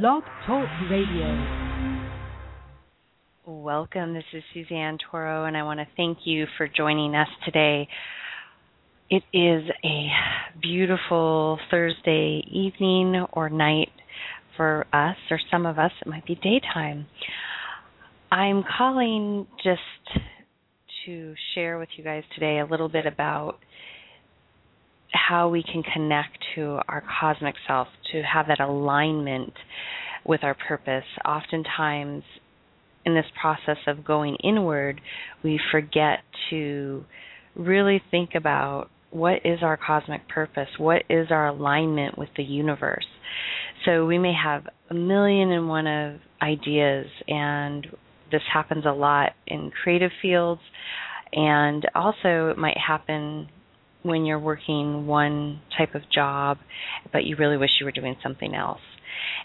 Blog Talk Radio. Welcome. This is Suzanne Toro, and I want to thank you for joining us today. It is a beautiful Thursday evening or night for us, or some of us, it might be daytime. I'm calling just to share with you guys today a little bit about how we can connect to our cosmic self, to have that alignment with our purpose. Oftentimes, in this process of going inward, we forget to really think about what is our cosmic purpose? What is our alignment with the universe? So we may have a million and one of ideas, and this happens a lot in creative fields, and also it might happen when you're working one type of job, but you really wish you were doing something else.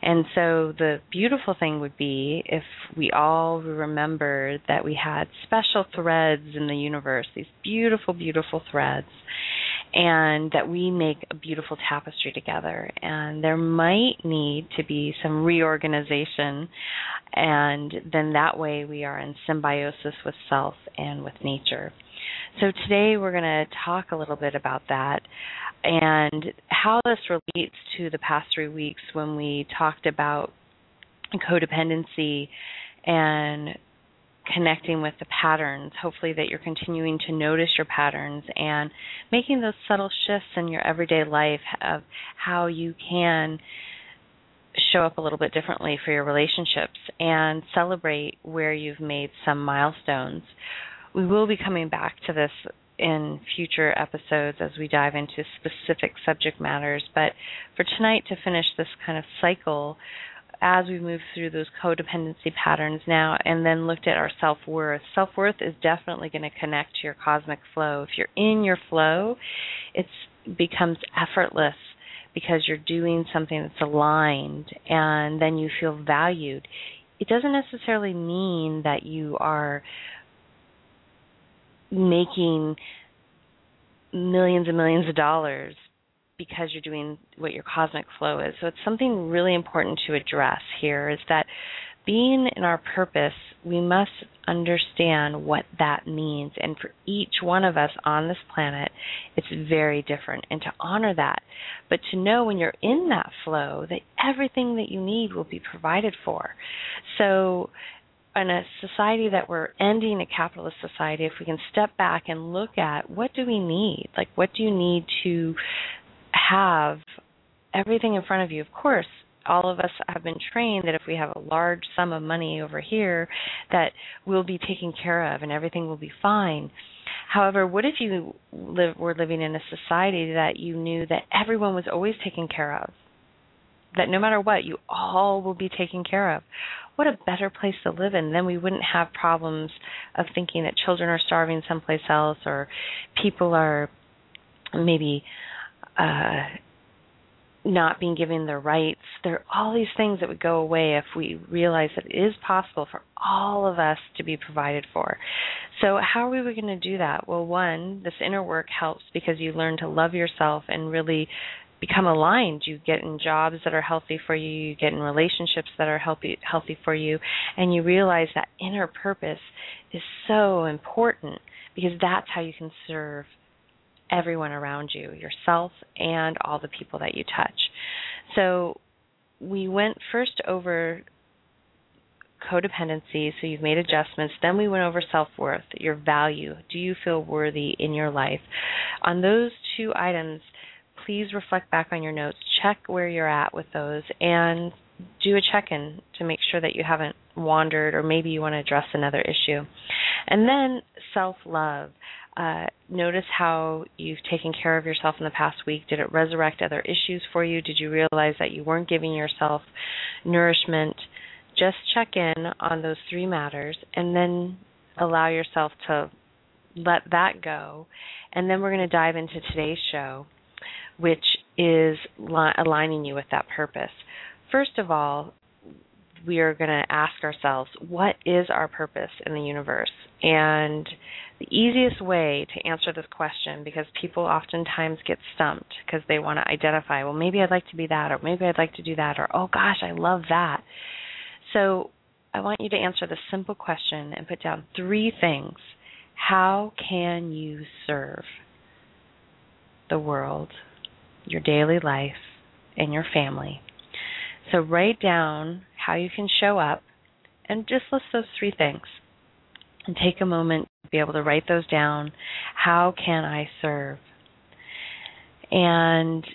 And so the beautiful thing would be if we all remember that we had special threads in the universe, these beautiful, beautiful threads, and that we make a beautiful tapestry together. And there might need to be some reorganization, and then that way we are in symbiosis with self and with nature. So today we're going to talk a little bit about that and how this relates to the past three weeks when we talked about codependency and connecting with the patterns. Hopefully, that you're continuing to notice your patterns and making those subtle shifts in your everyday life of how you can show up a little bit differently for your relationships and celebrate where you've made some milestones we will be coming back to this in future episodes as we dive into specific subject matters. But for tonight, to finish this kind of cycle, as we move through those codependency patterns now and then looked at our self worth, self worth is definitely going to connect to your cosmic flow. If you're in your flow, it becomes effortless because you're doing something that's aligned and then you feel valued. It doesn't necessarily mean that you are making millions and millions of dollars because you're doing what your cosmic flow is. So it's something really important to address here is that being in our purpose, we must understand what that means. And for each one of us on this planet, it's very different. And to honor that, but to know when you're in that flow that everything that you need will be provided for. So in a society that we're ending a capitalist society, if we can step back and look at what do we need? Like, what do you need to have everything in front of you? Of course, all of us have been trained that if we have a large sum of money over here, that we'll be taken care of and everything will be fine. However, what if you live, were living in a society that you knew that everyone was always taken care of? That no matter what, you all will be taken care of what a better place to live in. Then we wouldn't have problems of thinking that children are starving someplace else or people are maybe uh not being given their rights. There are all these things that would go away if we realize that it is possible for all of us to be provided for. So, how are we going to do that? Well, one, this inner work helps because you learn to love yourself and really become aligned. You get in jobs that are healthy for you, you get in relationships that are healthy healthy for you, and you realize that inner purpose is so important because that's how you can serve everyone around you, yourself and all the people that you touch. So we went first over codependency, so you've made adjustments. Then we went over self worth, your value. Do you feel worthy in your life? On those two items, please reflect back on your notes, check where you're at with those, and do a check in to make sure that you haven't wandered or maybe you want to address another issue. And then self love. Uh, notice how you've taken care of yourself in the past week. Did it resurrect other issues for you? Did you realize that you weren't giving yourself nourishment? Just check in on those three matters and then allow yourself to let that go. And then we're going to dive into today's show which is li- aligning you with that purpose. First of all, we are going to ask ourselves, what is our purpose in the universe? And the easiest way to answer this question, because people oftentimes get stumped because they want to identify, well, maybe I'd like to be that, or maybe I'd like to do that, or oh gosh, I love that. So I want you to answer this simple question and put down three things. How can you serve the world, your daily life, and your family? So write down how you can show up and just list those three things. And take a moment to be able to write those down. How can I serve? And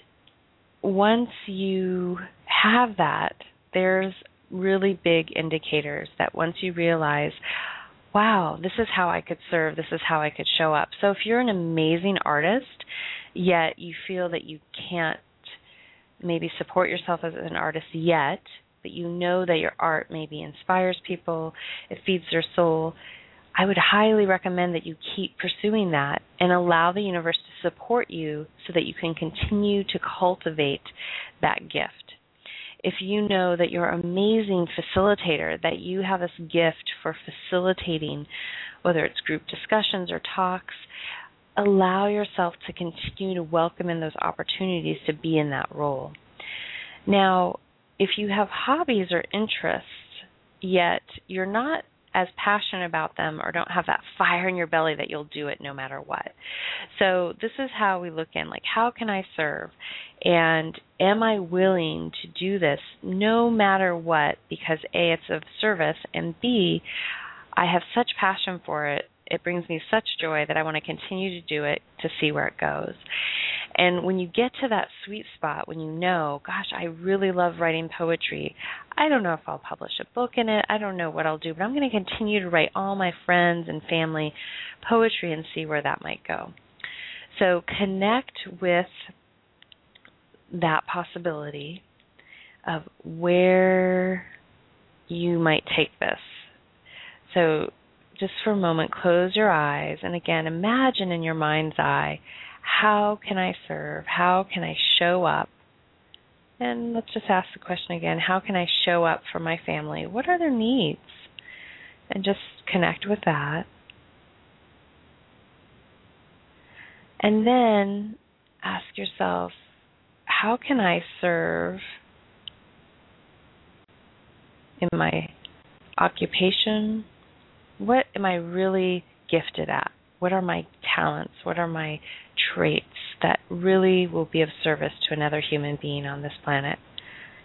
once you have that, there's really big indicators that once you realize, wow, this is how I could serve, this is how I could show up. So if you're an amazing artist, yet you feel that you can't maybe support yourself as an artist yet, but you know that your art maybe inspires people, it feeds their soul, I would highly recommend that you keep pursuing that and allow the universe to support you so that you can continue to cultivate that gift. If you know that you're an amazing facilitator, that you have this gift for facilitating, whether it's group discussions or talks, allow yourself to continue to welcome in those opportunities to be in that role. Now, if you have hobbies or interests, yet you're not as passionate about them or don't have that fire in your belly that you'll do it no matter what. So this is how we look in like how can I serve and am I willing to do this no matter what because A it's of service and B I have such passion for it it brings me such joy that I want to continue to do it to see where it goes. And when you get to that sweet spot, when you know, gosh, I really love writing poetry, I don't know if I'll publish a book in it, I don't know what I'll do, but I'm going to continue to write all my friends and family poetry and see where that might go. So connect with that possibility of where you might take this. So just for a moment, close your eyes and again imagine in your mind's eye how can I serve? How can I show up? And let's just ask the question again how can I show up for my family? What are their needs? And just connect with that. And then ask yourself, how can I serve in my occupation, what am I really gifted at? What are my talents? What are my traits that really will be of service to another human being on this planet?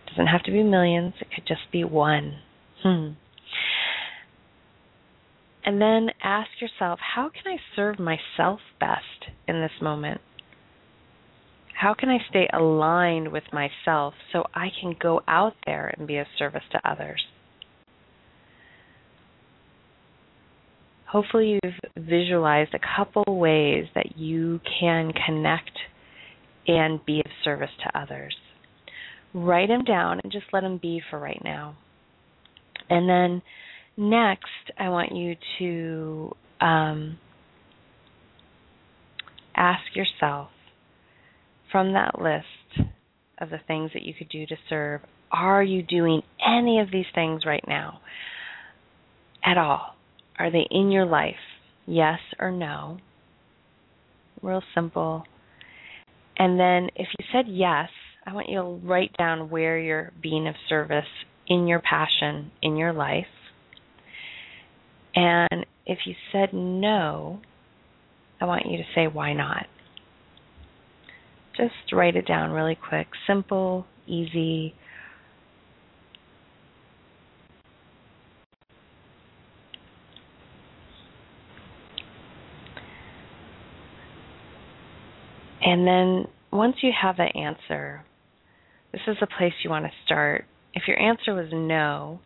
It doesn't have to be millions, it could just be one. Hmm. And then ask yourself, how can I serve myself best in this moment? How can I stay aligned with myself so I can go out there and be of service to others? Hopefully you've visualized a couple ways that you can connect and be of service to others. Write them down and just let them be for right now. And then next, I want you to um, ask yourself from that list of the things that you could do to serve, are you doing any of these things right now at all? Are they in your life? Yes or no? Real simple. And then if you said yes, I want you to write down where you're being of service in your passion in your life. And if you said no, I want you to say why not. Just write it down really quick. Simple, easy, And then once you have that answer, this is the place you want to start. If your answer was no,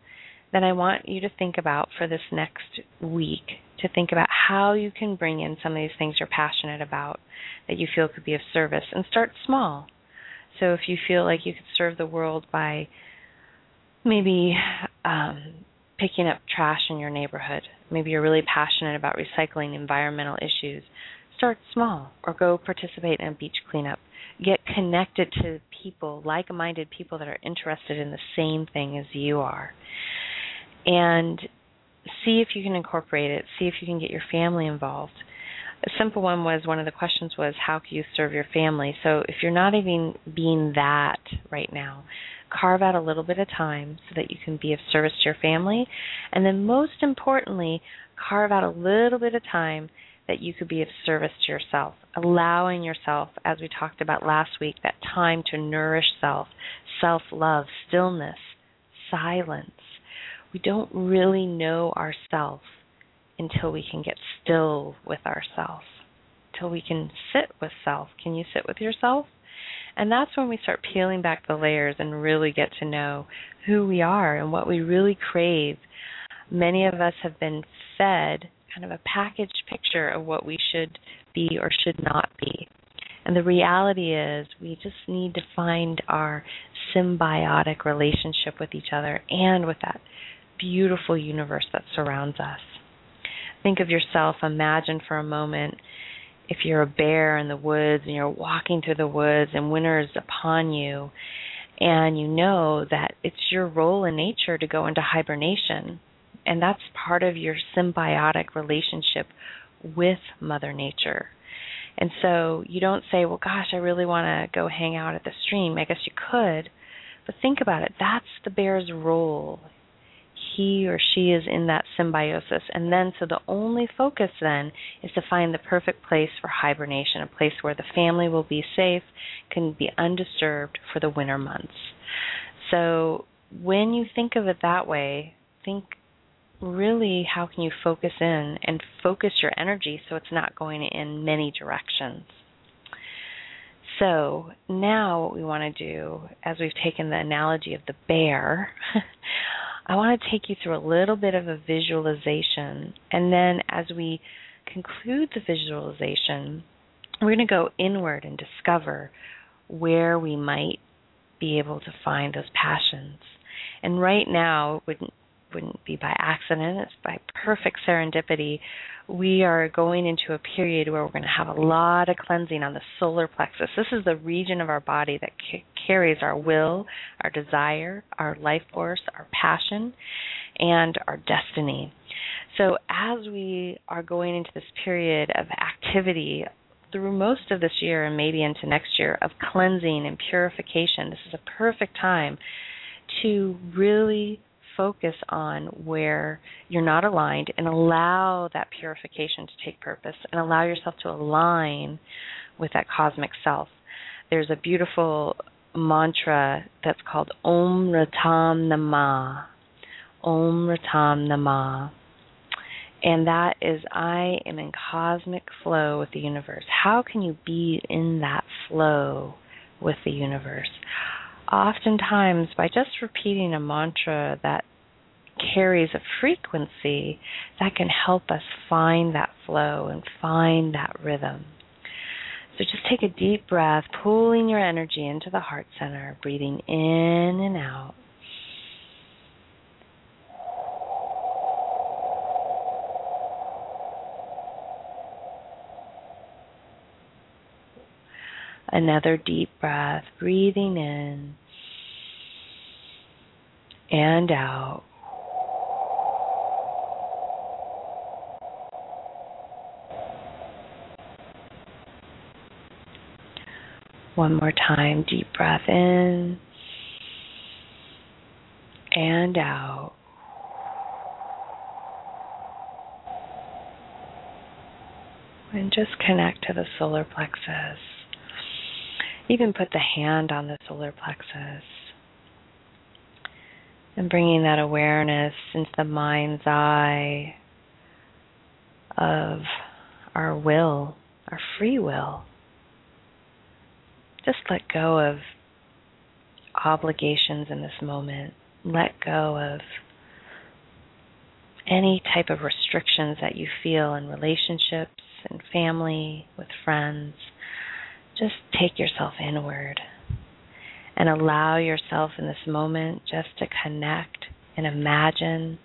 then I want you to think about for this next week to think about how you can bring in some of these things you're passionate about that you feel could be of service and start small. So if you feel like you could serve the world by maybe um, picking up trash in your neighborhood, maybe you're really passionate about recycling environmental issues, start small or go participate in a beach cleanup. Get connected to people, like minded people that are interested in the same thing as you are. And see if you can incorporate it, see if you can get your family involved. A simple one was one of the questions was how can you serve your family? So if you're not even being that right now, carve out a little bit of time so that you can be of service to your family. And then most importantly, carve out a little bit of time that you could be of service to yourself, allowing yourself, as we talked about last week, that time to nourish self, self love, stillness, silence. We don't really know ourselves until we can get still with ourselves, until we can sit with self. Can you sit with yourself? And that's when we start peeling back the layers and really get to know who we are and what we really crave. Many of us have been fed kind of a packaged picture of what we should be or should not be. And the reality is, we just need to find our symbiotic relationship with each other and with that beautiful universe that surrounds us. Think of yourself, imagine for a moment if you're a bear in the woods and you're walking through the woods and winter is upon you and you know that it's your role in nature to go into hibernation and that's part of your symbiotic relationship with mother nature and so you don't say well gosh i really want to go hang out at the stream i guess you could but think about it that's the bear's role he or she is in that symbiosis. And then, so the only focus then is to find the perfect place for hibernation, a place where the family will be safe, can be undisturbed for the winter months. So, when you think of it that way, think really how can you focus in and focus your energy so it's not going in many directions. So now what we want to do, as we've taken the analogy of the bear, I want to take you through a little bit of a visualization. And then as we conclude the visualization, we're going to go inward and discover where we might be able to find those passions. And right now, it wouldn't wouldn't be by accident, it's by perfect serendipity we are going into a period where we're going to have a lot of cleansing on the solar plexus. This is the region of our body that c- carries our will, our desire, our life force, our passion, and our destiny. So, as we are going into this period of activity through most of this year and maybe into next year of cleansing and purification, this is a perfect time to really focus on where you're not aligned and allow that purification to take purpose and allow yourself to align with that cosmic self. There's a beautiful mantra that's called Om Ritam Namah. Om Ritam Namah. And that is, I am in cosmic flow with the universe. How can you be in that flow with the universe? Oftentimes by just repeating a mantra that carries a frequency that can help us find that flow and find that rhythm. So just take a deep breath, pulling your energy into the heart center, breathing in and out. Another deep breath, breathing in and out. One more time, deep breath in and out. And just connect to the solar plexus. Even put the hand on the solar plexus. And bringing that awareness into the mind's eye of our will, our free will. Just let go of obligations in this moment. Let go of any type of restrictions that you feel in relationships and family, with friends. Just take yourself inward and allow yourself in this moment just to connect and imagine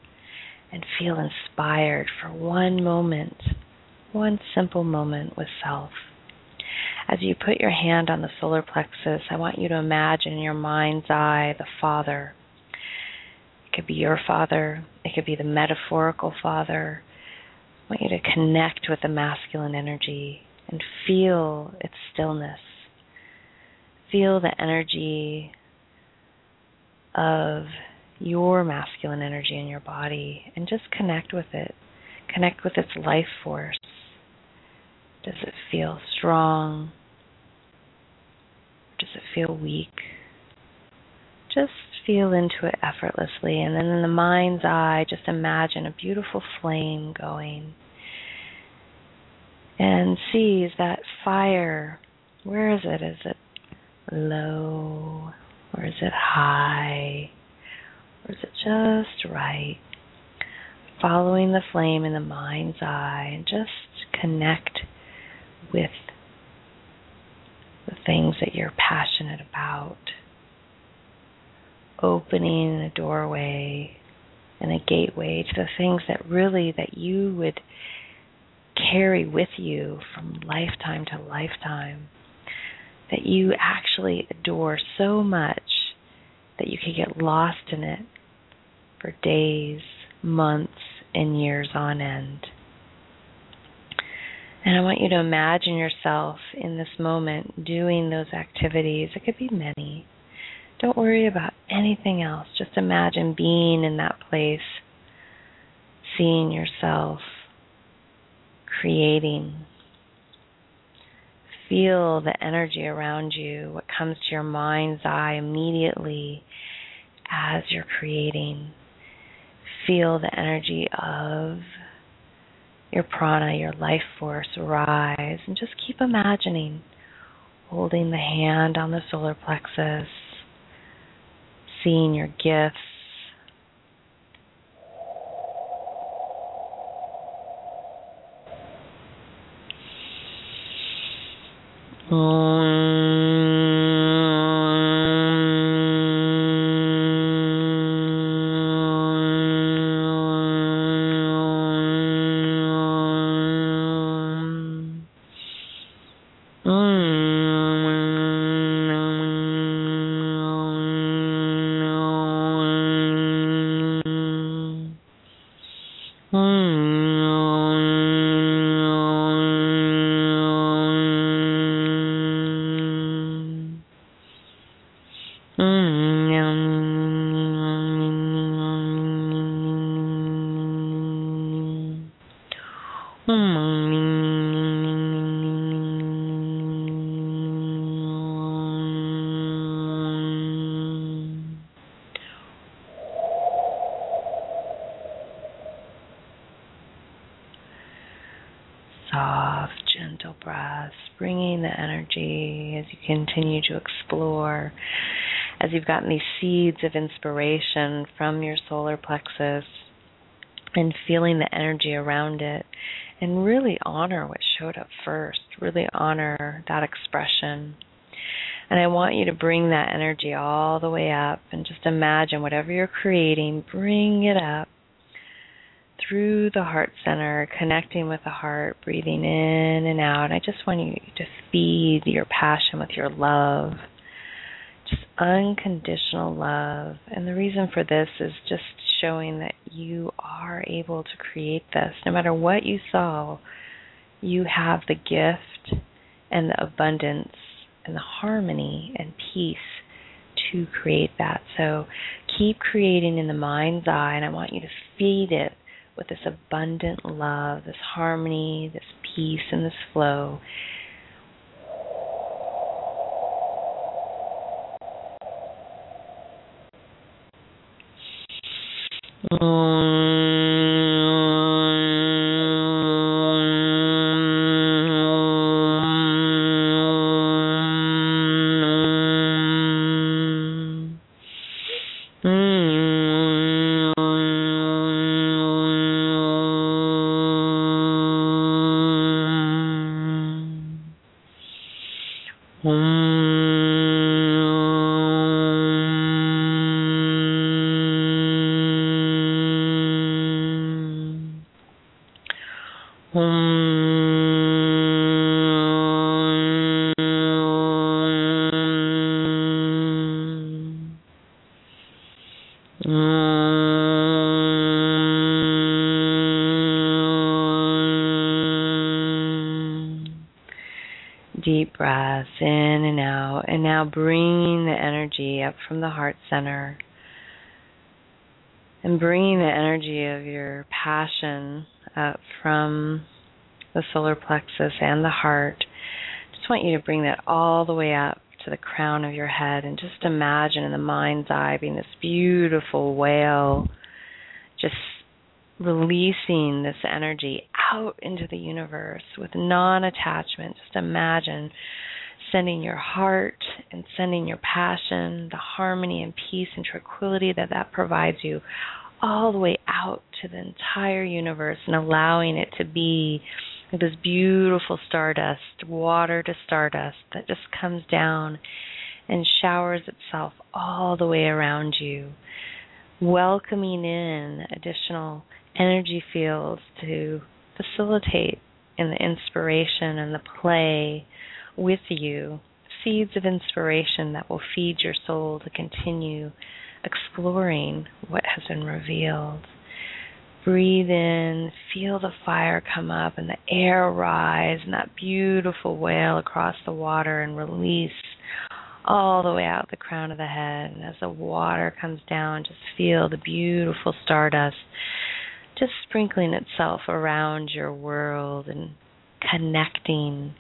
and feel inspired for one moment one simple moment with self. As you put your hand on the solar plexus, I want you to imagine in your mind's eye the Father. It could be your Father, it could be the metaphorical Father. I want you to connect with the masculine energy and feel its stillness. Feel the energy of your masculine energy in your body and just connect with it. Connect with its life force. Does it feel strong? Does it feel weak? Just feel into it effortlessly. And then in the mind's eye, just imagine a beautiful flame going. And see, is that fire, where is it? Is it low? Or is it high? Or is it just right? Following the flame in the mind's eye and just connect with the things that you're passionate about. Opening a doorway and a gateway to the things that really that you would carry with you from lifetime to lifetime that you actually adore so much that you could get lost in it for days, months, and years on end. And I want you to imagine yourself in this moment doing those activities. It could be many. Don't worry about anything else. Just imagine being in that place, seeing yourself, creating. Feel the energy around you, what comes to your mind's eye immediately as you're creating. Feel the energy of your prana, your life force rise, and just keep imagining holding the hand on the solar plexus, seeing your gifts. Soft, as you've gotten these seeds of inspiration from your solar plexus, and feeling the energy around it, and really honor what showed up first, really honor that expression. And I want you to bring that energy all the way up and just imagine whatever you're creating, bring it up through the heart center, connecting with the heart, breathing in and out. I just want you to feed your passion with your love, unconditional love. And the reason for this is just showing that you are able to create this. No matter what you saw, you have the gift and the abundance and the harmony and peace to create that. So keep creating in the mind's eye, and I want you to feed it with this abundant love, this harmony, this peace, and this flow. Hum bringing the energy up from the heart center and bringing the energy of your passion up from the solar plexus and the heart. Just want you to bring that all the way up to the crown of your head and just imagine in the mind's eye being this beautiful whale just releasing this energy out into the universe with non attachment. Just imagine sending your heart and sending your passion, the harmony and peace and tranquility that that provides you, all the way out to the entire universe and allowing it to be this beautiful stardust, water to stardust that just comes down and showers itself all the way around you, welcoming in additional energy fields to facilitate in the inspiration and the play with you, seeds of inspiration that will feed your soul to continue exploring what has been revealed. Breathe in, feel the fire come up and the air rise and that beautiful whale across the water and release all the way out the crown of the head. And as the water comes down, just feel the beautiful stardust just sprinkling itself around your world and connecting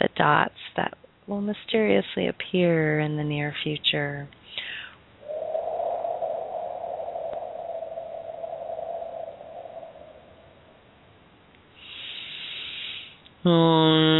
the dots that will mysteriously appear in the near future. Hmm.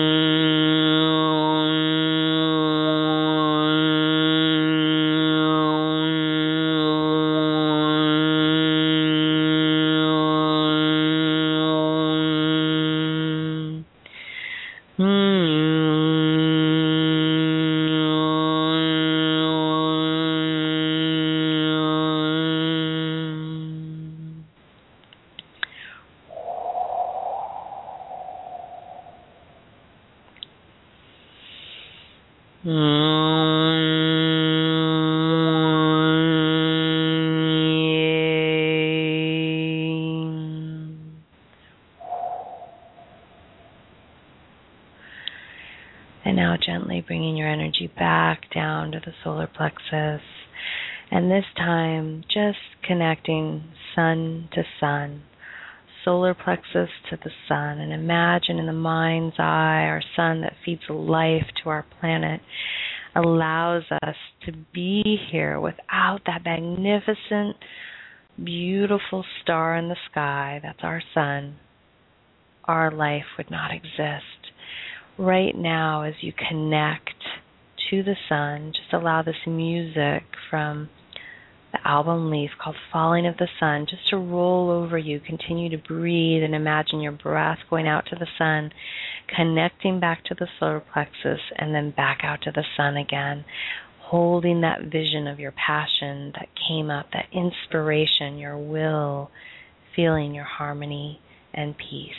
Mm-hmm. And now gently bringing your energy back down to the solar plexus. And this time, just connecting sun to sun, solar plexus to the sun. And imagine in the mind's eye our sun that feeds life to our planet allows us to be here without that magnificent, beautiful star in the sky. That's our sun. Our life would not exist right now as you connect to the sun, just allow this music from album Leaf called Falling of the Sun just to roll over you. Continue to breathe and imagine your breath going out to the sun, connecting back to the solar plexus, and then back out to the sun again. Holding that vision of your passion that came up, that inspiration, your will, feeling your harmony and peace.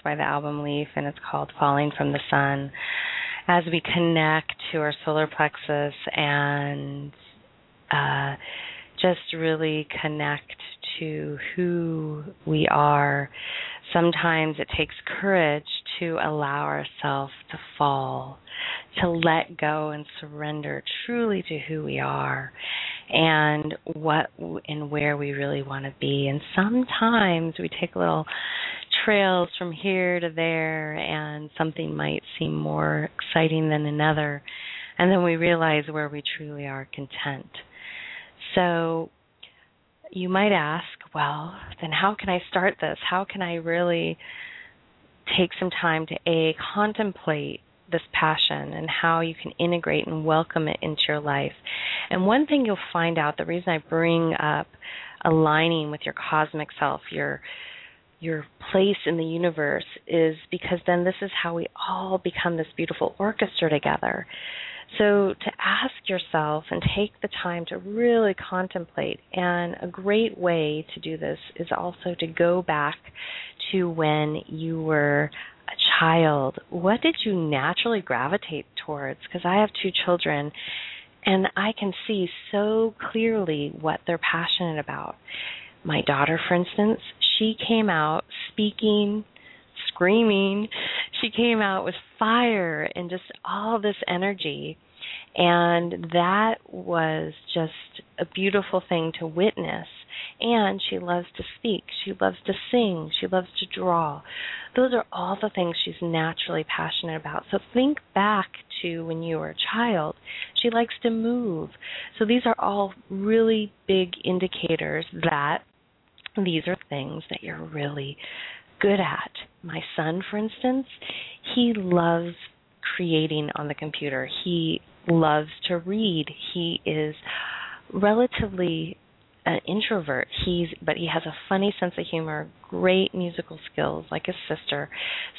It's by the album Leaf and it's called Falling from the Sun. As we connect to our solar plexus and uh, just really connect to who we are, sometimes it takes courage to allow ourselves to fall, to let go and surrender truly to who we are and what and where we really want to be. And sometimes we take a little trails from here to there, and something might seem more exciting than another. And then we realize where we truly are content. So you might ask, well, then how can I start this? How can I really take some time to A, contemplate this passion and how you can integrate and welcome it into your life. And one thing you'll find out, the reason I bring up aligning with your cosmic self, your your place in the universe is because then this is how we all become this beautiful orchestra together. So to ask yourself and take the time to really contemplate, and a great way to do this is also to go back to when you were a child, what did you naturally gravitate towards? Because I have two children and I can see so clearly what they're passionate about. My daughter, for instance, she came out speaking, screaming. She came out with fire and just all this energy. And that was just a beautiful thing to witness and she loves to speak. She loves to sing. She loves to draw. Those are all the things she's naturally passionate about. So think back to when you were a child. She likes to move. So these are all really big indicators that these are things that you're really good at. My son, for instance, he loves creating on the computer. He loves to read. He is relatively an introvert. He's but he has a funny sense of humor, great musical skills like his sister.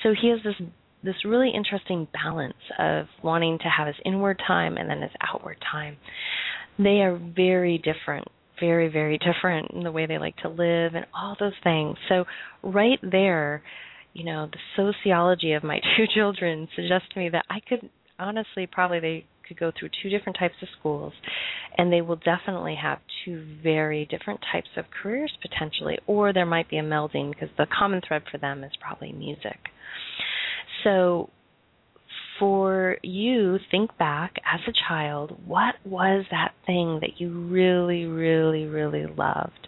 So he has this this really interesting balance of wanting to have his inward time and then his outward time. They are very different, very very different in the way they like to live and all those things. So right there, you know, the sociology of my two children suggests to me that I could honestly probably they could go through two different types of schools and they will definitely have two very different types of careers potentially or there might be a melding because the common thread for them is probably music so for you think back as a child what was that thing that you really really really loved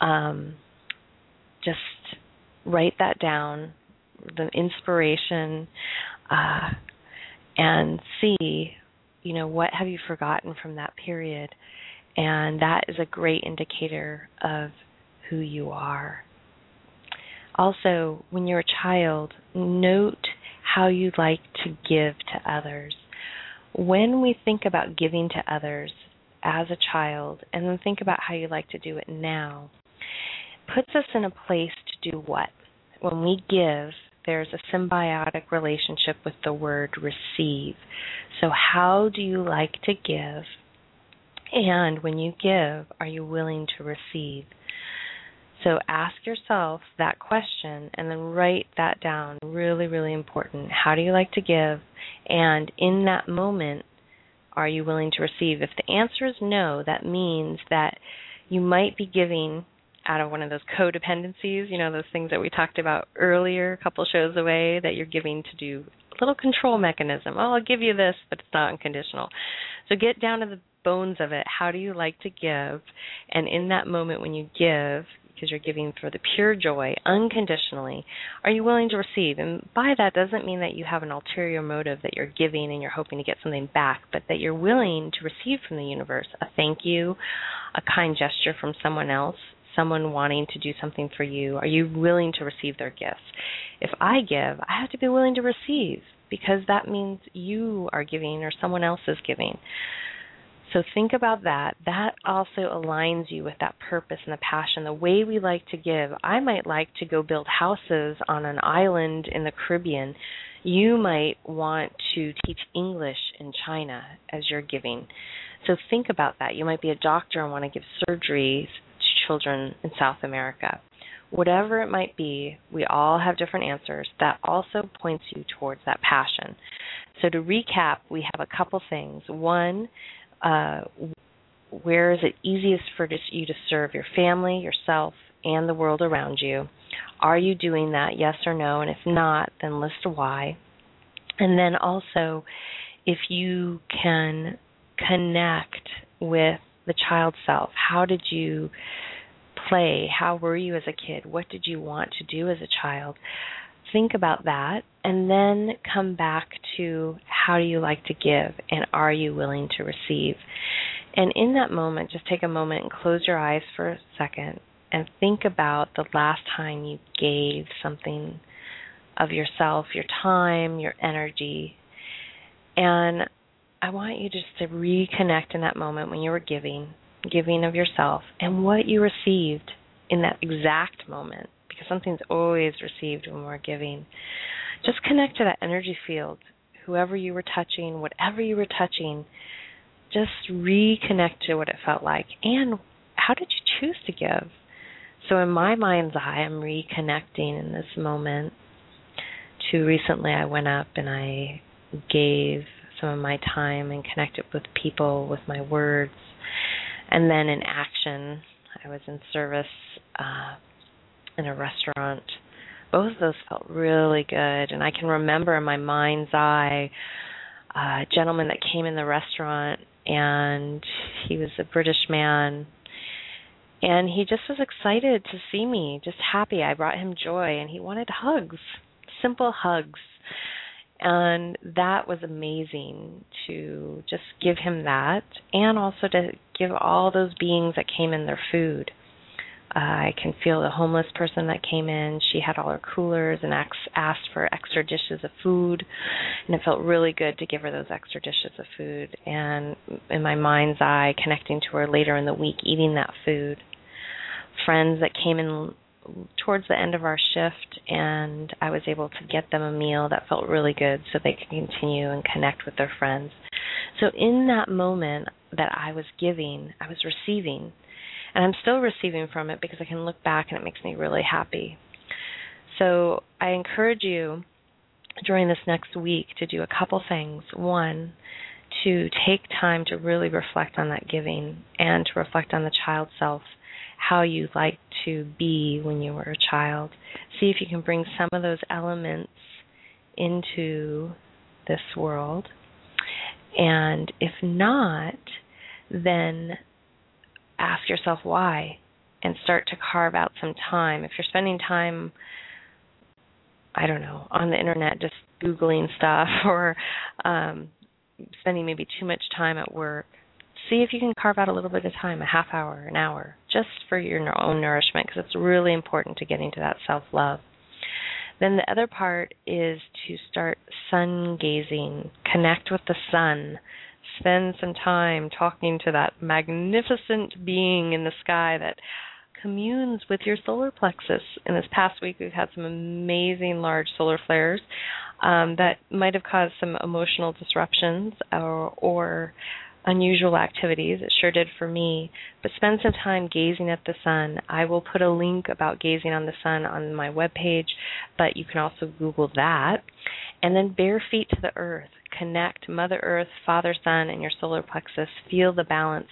um, just write that down the inspiration uh, and see you know, what have you forgotten from that period? And that is a great indicator of who you are. Also, when you're a child, note how you like to give to others. When we think about giving to others as a child, and then think about how you like to do it now, puts us in a place to do what? When we give, there's a symbiotic relationship with the word receive. So, how do you like to give? And when you give, are you willing to receive? So, ask yourself that question and then write that down. Really, really important. How do you like to give? And in that moment, are you willing to receive? If the answer is no, that means that you might be giving out of one of those codependencies, you know, those things that we talked about earlier, a couple shows away, that you're giving to do a little control mechanism. Oh, I'll give you this, but it's not unconditional. So get down to the bones of it. How do you like to give? And in that moment when you give, because you're giving for the pure joy, unconditionally, are you willing to receive? And by that doesn't mean that you have an ulterior motive that you're giving and you're hoping to get something back, but that you're willing to receive from the universe a thank you, a kind gesture from someone else, someone wanting to do something for you? Are you willing to receive their gifts? If I give, I have to be willing to receive because that means you are giving or someone else is giving. So think about that. That also aligns you with that purpose and the passion, the way we like to give. I might like to go build houses on an island in the Caribbean. You might want to teach English in China as you're giving. So think about that. You might be a doctor and want to give surgery to children in South America. Whatever it might be, we all have different answers. That also points you towards that passion. So to recap, we have a couple things. One, uh, where is it easiest for you to serve your family, yourself, and the world around you? Are you doing that? Yes or no? And if not, then list why. And then also, if you can connect with the child self, how did you play? How were you as a kid? What did you want to do as a child? Think about that and then come back to how do you like to give and are you willing to receive? And in that moment, just take a moment and close your eyes for a second and think about the last time you gave something of yourself, your time, your energy. And I want you just to reconnect in that moment when you were giving, giving of yourself, and what you received in that exact moment, because something's always received when we're giving. Just connect to that energy field, whoever you were touching, whatever you were touching, just reconnect to what it felt like. And how did you choose to give? So, in my mind's eye, I'm reconnecting in this moment to recently I went up and I gave some of my time and connected with people with my words. And then in action, I was in service uh, in a restaurant. Both of those felt really good. And I can remember in my mind's eye a gentleman that came in the restaurant and he was a British man and he just was excited to see me, just happy. I brought him joy, and he wanted hugs, simple hugs. And that was amazing to just give him that, and also to give all those beings that came in their food. Uh, I can feel the homeless person that came in. She had all her coolers and asked for extra dishes of food, and it felt really good to give her those extra dishes of food. And in my mind's eye, connecting to her later in the week, eating that food friends that came in towards the end of our shift and I was able to get them a meal that felt really good so they could continue and connect with their friends. So in that moment that I was giving, I was receiving. And I'm still receiving from it because I can look back and it makes me really happy. So I encourage you during this next week to do a couple things. One, to take time to really reflect on that giving and to reflect on the child self how you like to be when you were a child. See if you can bring some of those elements into this world. And if not, then ask yourself why and start to carve out some time. If you're spending time, I don't know, on the internet just Googling stuff or um, spending maybe too much time at work, see if you can carve out a little bit of time, a half hour, an hour, just for your own nourishment, because it's really important to getting to that self love. Then the other part is to start sun gazing, connect with the sun, spend some time talking to that magnificent being in the sky that communes with your solar plexus. In this past week, we've had some amazing large solar flares um, that might have caused some emotional disruptions or, or unusual activities. It sure did for me. But spend some time gazing at the sun. I will put a link about gazing on the sun on my webpage, but you can also Google that. And then bare feet to the earth. Connect Mother Earth, Father Sun, and your solar plexus. Feel the balance.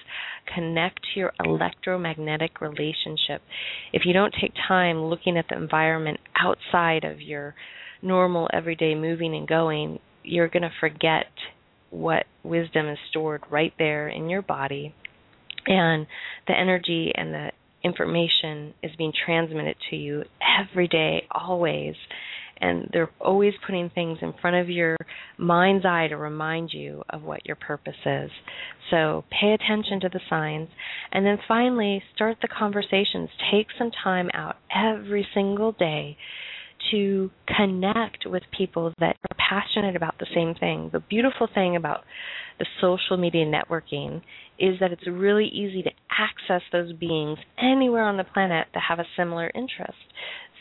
Connect to your electromagnetic relationship. If you don't take time looking at the environment outside of your normal everyday moving and going, you're going to forget what wisdom is stored right there in your body and the energy and the information is being transmitted to you every day always and they're always putting things in front of your mind's eye to remind you of what your purpose is. So pay attention to the signs. And then finally, start the conversations. Take some time out every single day to connect with people that are passionate about the same thing. The beautiful thing about the social media networking is that it's really easy to access those beings anywhere on the planet that have a similar interest.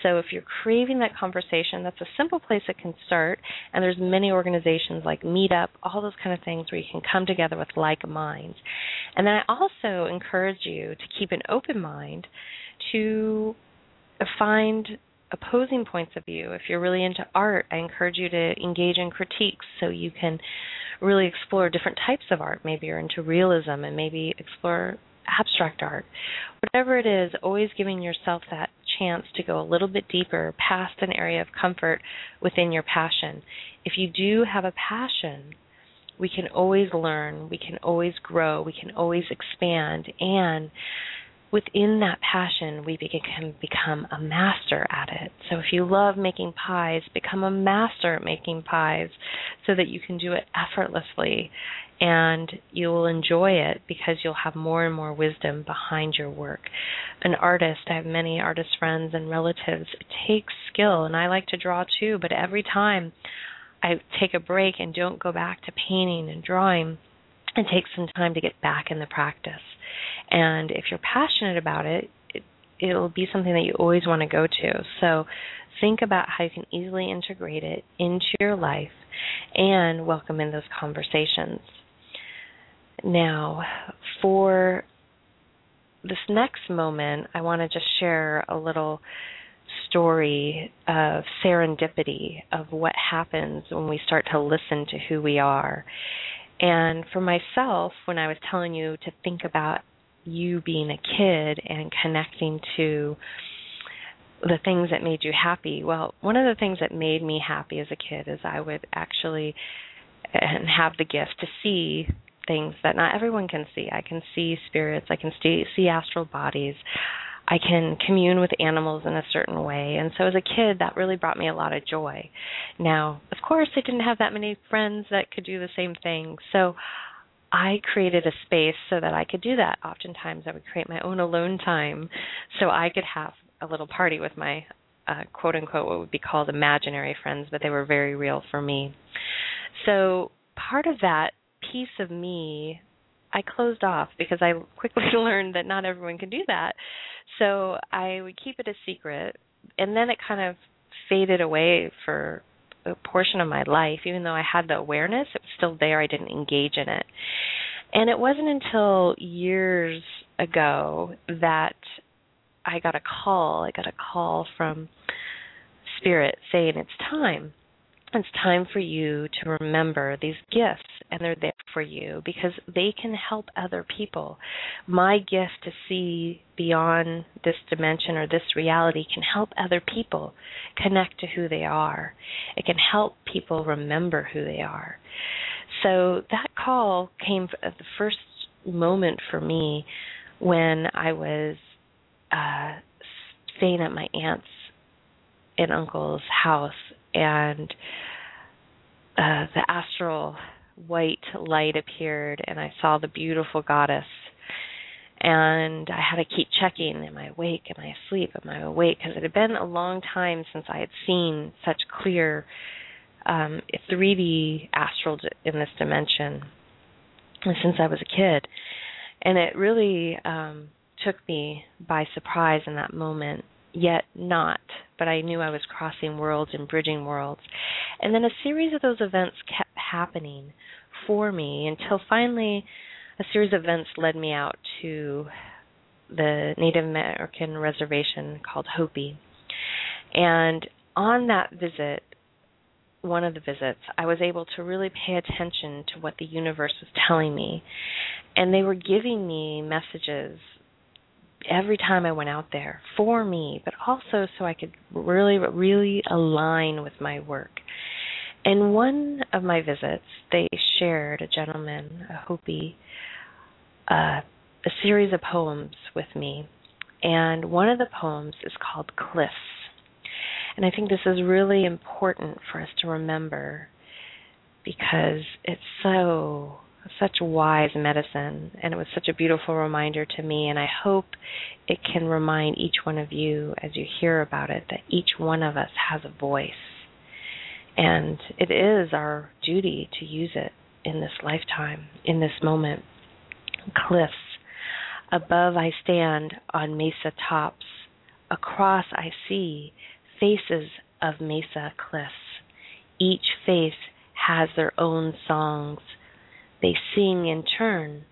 So if you're craving that conversation, that's a simple place it can start. And there's many organizations like Meetup, all those kind of things where you can come together with like minds. And then I also encourage you to keep an open mind to find opposing points of view. If you're really into art, I encourage you to engage in critiques so you can really explore different types of art. Maybe you're into realism and maybe explore abstract art. Whatever it is, always giving yourself that chance to go a little bit deeper past an area of comfort within your passion. If you do have a passion, we can always learn, we can always grow, we can always expand, and within that passion, we can become a master at it. So if you love making pies, become a master at making pies so that you can do it effortlessly and you will enjoy it because you'll have more and more wisdom behind your work. An artist, I have many artist friends and relatives, it takes skill, and I like to draw too, but every time I take a break and don't go back to painting and drawing, it takes some time to get back in the practice. And if you're passionate about it, it it'll be something that you always want to go to. So think about how you can easily integrate it into your life and welcome in those conversations. Now, for this next moment, I want to just share a little story of serendipity of what happens when we start to listen to who we are. And for myself, when I was telling you to think about you being a kid and connecting to the things that made you happy, well, one of the things that made me happy as a kid is I would actually and have the gift to see things that not everyone can see. I can see spirits, I can see, see astral bodies. I can commune with animals in a certain way. And so as a kid, that really brought me a lot of joy. Now, of course, I didn't have that many friends that could do the same thing. So I created a space so that I could do that. Oftentimes, I would create my own alone time so I could have a little party with my uh, quote unquote what would be called imaginary friends, but they were very real for me. So part of that piece of me I closed off because I quickly learned that not everyone can do that. So I would keep it a secret, and then it kind of faded away for a portion of my life. Even though I had the awareness, it was still there. I didn't engage in it. And it wasn't until years ago that I got a call. I got a call from Spirit saying it's time. It's time for you to remember these gifts, and they're there for you because they can help other people. My gift to see beyond this dimension or this reality can help other people connect to who they are. It can help people remember who they are. So that call came at the first moment for me when I was uh, staying at my aunt's and uncle's house and uh, the astral white light appeared and I saw the beautiful goddess. And I had to keep checking am I awake? Am I asleep? Am I awake? Because it had been a long time since I had seen such clear um 3D astral in this dimension since I was a kid. And it really um took me by surprise in that moment yet not, but I knew I was crossing worlds and bridging worlds. And then a series of those events kept happening for me until finally a series of events led me out to the Native American reservation called Hopi. And on that visit, one of the visits, I was able to really pay attention to what the universe was telling me. And they were giving me messages every time I went out there for me, but also so I could really, really align with my work. In one of my visits, they shared, a gentleman, a Hopi, uh, a series of poems with me. And one of the poems is called Cliffs. And I think this is really important for us to remember because it's so such wise medicine, and it was such a beautiful reminder to me. And I hope it can remind each one of you as you hear about it that each one of us has a voice. And it is our duty to use it in this lifetime, in this moment. Cliffs. Above I stand on mesa tops. Across I see faces of mesa cliffs. Each face has their own songs. They sing in turn,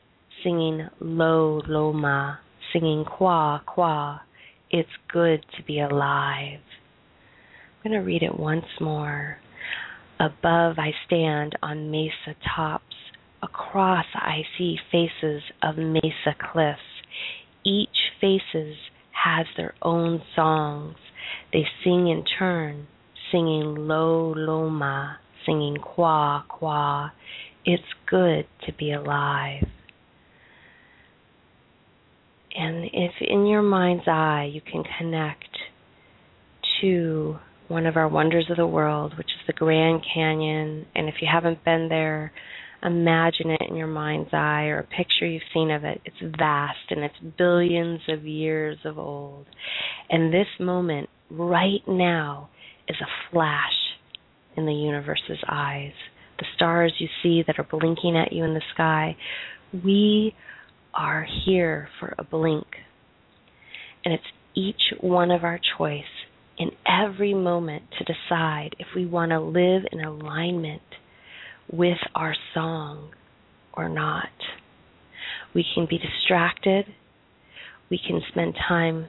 singing lo loma, singing qua qua. It's good to be alive. I'm going to read it once more. Above I stand on mesa tops. Across I see faces of mesa cliffs. Each faces has their own songs. They sing in turn, singing lo loma, singing qua qua. It's good to be alive. And if in your mind's eye you can connect to one of our wonders of the world, which is the Grand Canyon, and if you haven't been there, imagine it in your mind's eye or a picture you've seen of it. It's vast and it's billions of years of old. And this moment, right now, is a flash in the universe's eyes. The stars you see that are blinking at you in the sky, we are here for a blink. And it's each one of our choice in every moment to decide if we want to live in alignment with our song or not. We can be distracted. We can spend time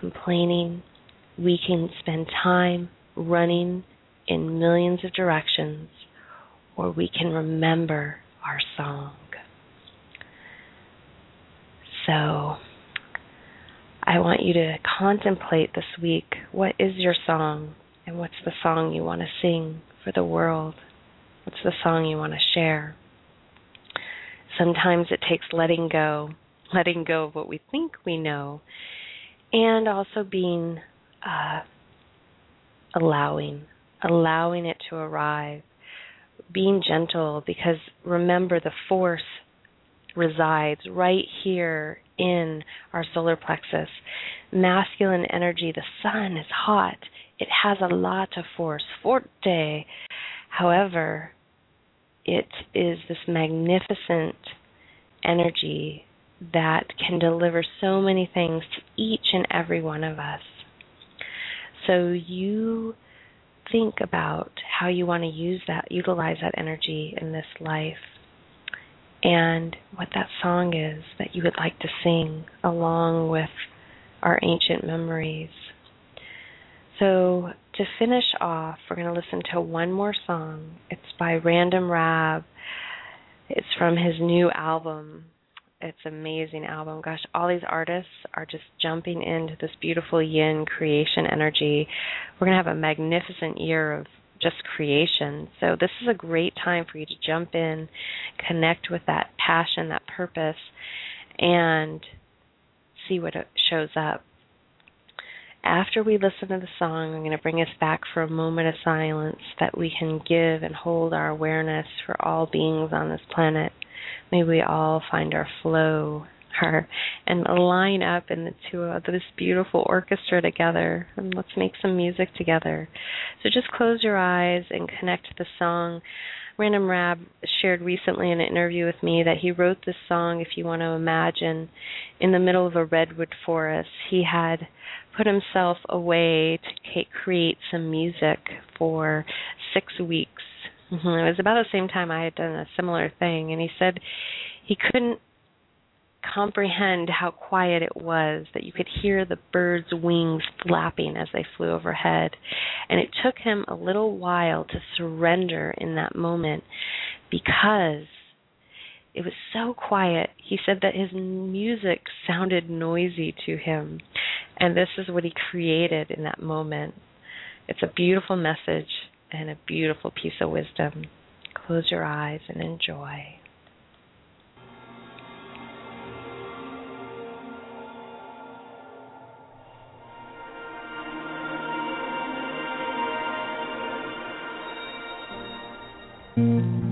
complaining. We can spend time running in millions of directions, or we can remember our song. So, I want you to contemplate this week what is your song and what's the song you want to sing for the world? What's the song you want to share? Sometimes it takes letting go, letting go of what we think we know, and also being uh, allowing, allowing it to arrive, being gentle, because remember the force resides right here in our solar plexus. Masculine energy, the sun is hot. It has a lot of force, forte. However, it is this magnificent energy that can deliver so many things to each and every one of us. So you think about how you want to use that, utilize that energy in this life and what that song is that you would like to sing along with our ancient memories. So, to finish off, we're going to listen to one more song. It's by Random Rab. It's from his new album. It's amazing album. Gosh, all these artists are just jumping into this beautiful yin creation energy. We're going to have a magnificent year of just creation. So this is a great time for you to jump in, connect with that passion, that purpose, and see what shows up. After we listen to the song, I'm going to bring us back for a moment of silence that we can give and hold our awareness for all beings on this planet. May we all find our flow her and line up in the two of this beautiful orchestra together and let's make some music together. So just close your eyes and connect the song. Random Rab shared recently in an interview with me that he wrote this song, if you want to imagine, in the middle of a redwood forest. He had put himself away to create some music for six weeks. Mm-hmm. It was about the same time I had done a similar thing, and he said he couldn't comprehend how quiet it was, that you could hear the birds' wings flapping as they flew overhead. And it took him a little while to surrender in that moment because it was so quiet. He said that his music sounded noisy to him. And this is what he created in that moment. It's a beautiful message and a beautiful piece of wisdom. Close your eyes and enjoy. Mm-hmm.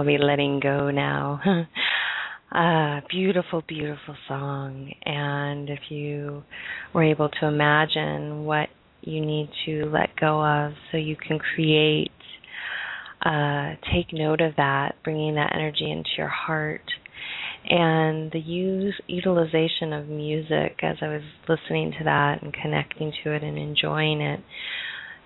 I'll be letting go now. uh, beautiful, beautiful song. And if you were able to imagine what you need to let go of so you can create, uh, take note of that, bringing that energy into your heart. And the use utilization of music as I was listening to that and connecting to it and enjoying it,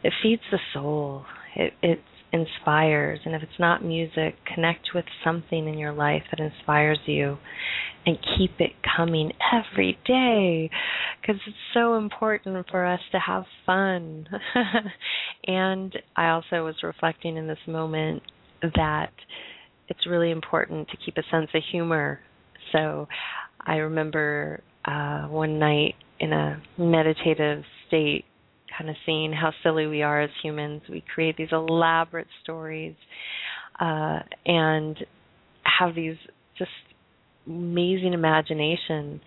it feeds the soul. It, it's inspires. And if it's not music, connect with something in your life that inspires you and keep it coming every day because it's so important for us to have fun. and I also was reflecting in this moment that it's really important to keep a sense of humor. So I remember uh, one night in a meditative state kind of seeing how silly we are as humans. We create these elaborate stories uh, and have these just amazing imagination,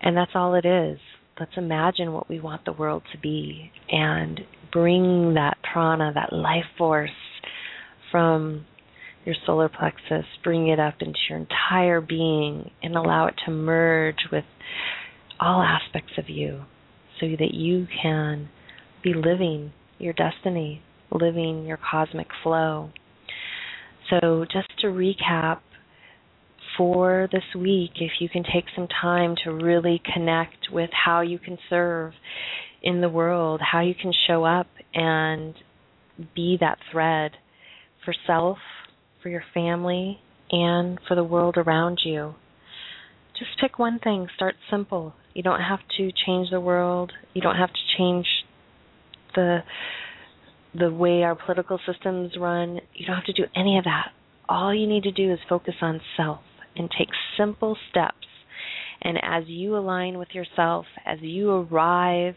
and that's all it is. Let's imagine what we want the world to be and bring that prana, that life force from your solar plexus, bring it up into your entire being and allow it to merge with all aspects of you so that you can be living your destiny, living your cosmic flow. So, just to recap for this week, if you can take some time to really connect with how you can serve in the world, how you can show up and be that thread for self, for your family, and for the world around you. Just pick one thing, start simple. You don't have to change the world, you don't have to change the the way our political systems run. You don't have to do any of that. All you need to do is focus on self and take simple steps. And as you align with yourself, as you arrive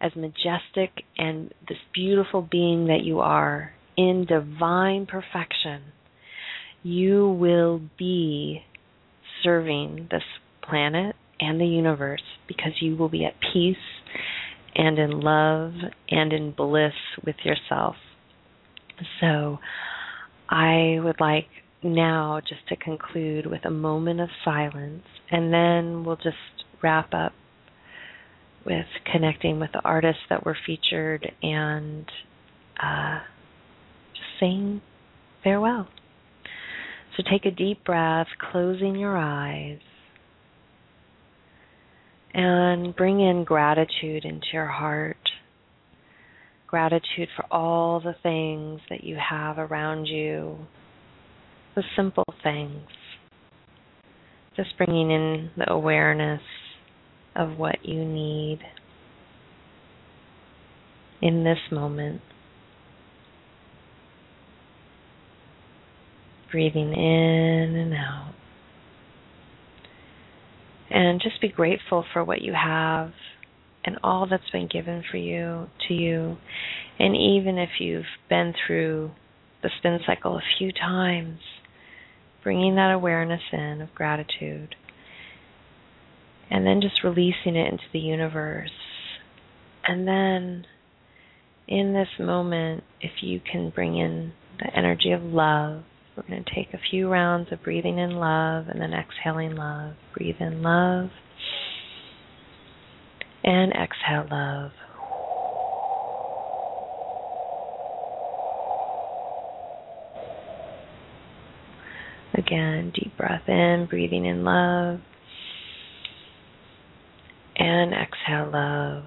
as majestic and this beautiful being that you are in divine perfection, you will be serving this planet and the universe because you will be at peace and in love and in bliss with yourself. So, I would like now just to conclude with a moment of silence, and then we'll just wrap up with connecting with the artists that were featured and uh, saying farewell. So take a deep breath, closing your eyes, and bring in gratitude into your heart. Gratitude for all the things that you have around you, the simple things. Just bringing in the awareness of what you need in this moment. Breathing in and out. And just be grateful for what you have and all that's been given for you to you. And even if you've been through the spin cycle a few times, bringing that awareness in of gratitude and then just releasing it into the universe. And then in this moment, if you can bring in the energy of love, we're going to take a few rounds of breathing in love and then exhaling love. Breathe in love and exhale love. Again, deep breath in, breathing in love. And exhale love.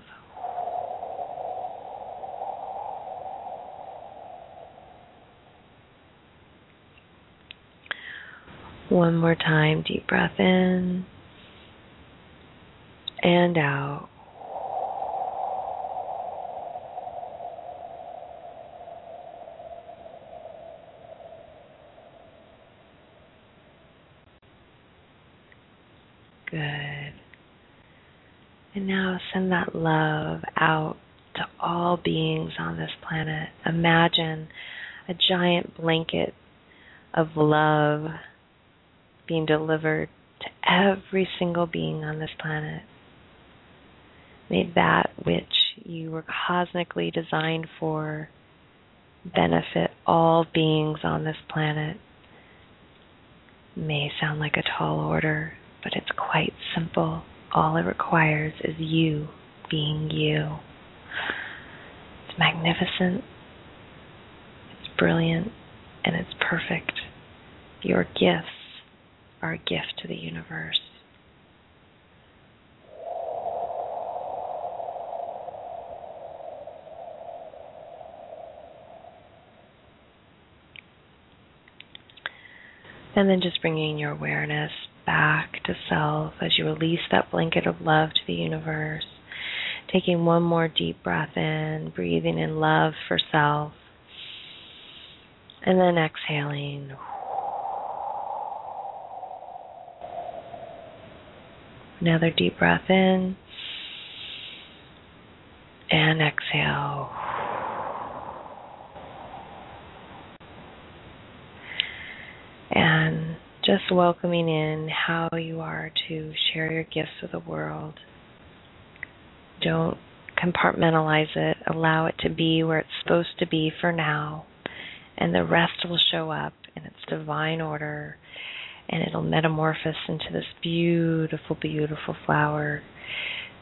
One more time, deep breath in and out. Good. And now send that love out to all beings on this planet. Imagine a giant blanket of love being delivered to every single being on this planet. May that which you were cosmically designed for benefit all beings on this planet. May sound like a tall order, but it's quite simple. All it requires is you being you. It's magnificent, it's brilliant, and it's perfect. Your gifts a gift to the universe. And then just bringing your awareness back to self as you release that blanket of love to the universe. Taking one more deep breath in, breathing in love for self. And then exhaling. Another deep breath in and exhale. And just welcoming in how you are to share your gifts with the world. Don't compartmentalize it, allow it to be where it's supposed to be for now, and the rest will show up in its divine order and it'll metamorphose into this beautiful, beautiful flower.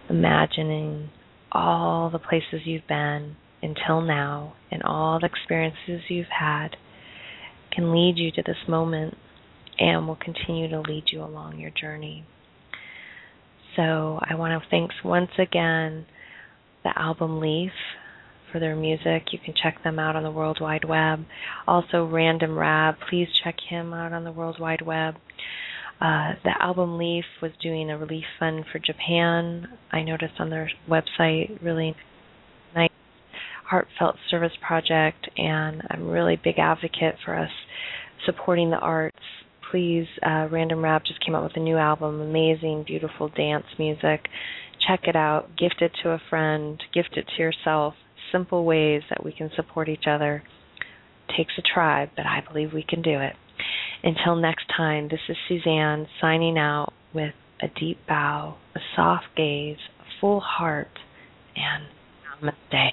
Imagining all the places you've been until now and all the experiences you've had can lead you to this moment and will continue to lead you along your journey. So I want to thanks once again the album Leaf for their music. You can check them out on the World Wide Web. Also, Random Rab, please check him out on the World Wide Web. Uh, the album Leaf was doing a relief fund for Japan. I noticed on their website, really nice, heartfelt service project, and I'm really big advocate for us supporting the arts. Please, uh, Random Rab just came out with a new album, amazing, beautiful dance music. Check it out, gift it to a friend, gift it to yourself simple ways that we can support each other. Takes a tribe, but I believe we can do it. Until next time, this is Suzanne signing out with a deep bow, a soft gaze, a full heart, and namaste.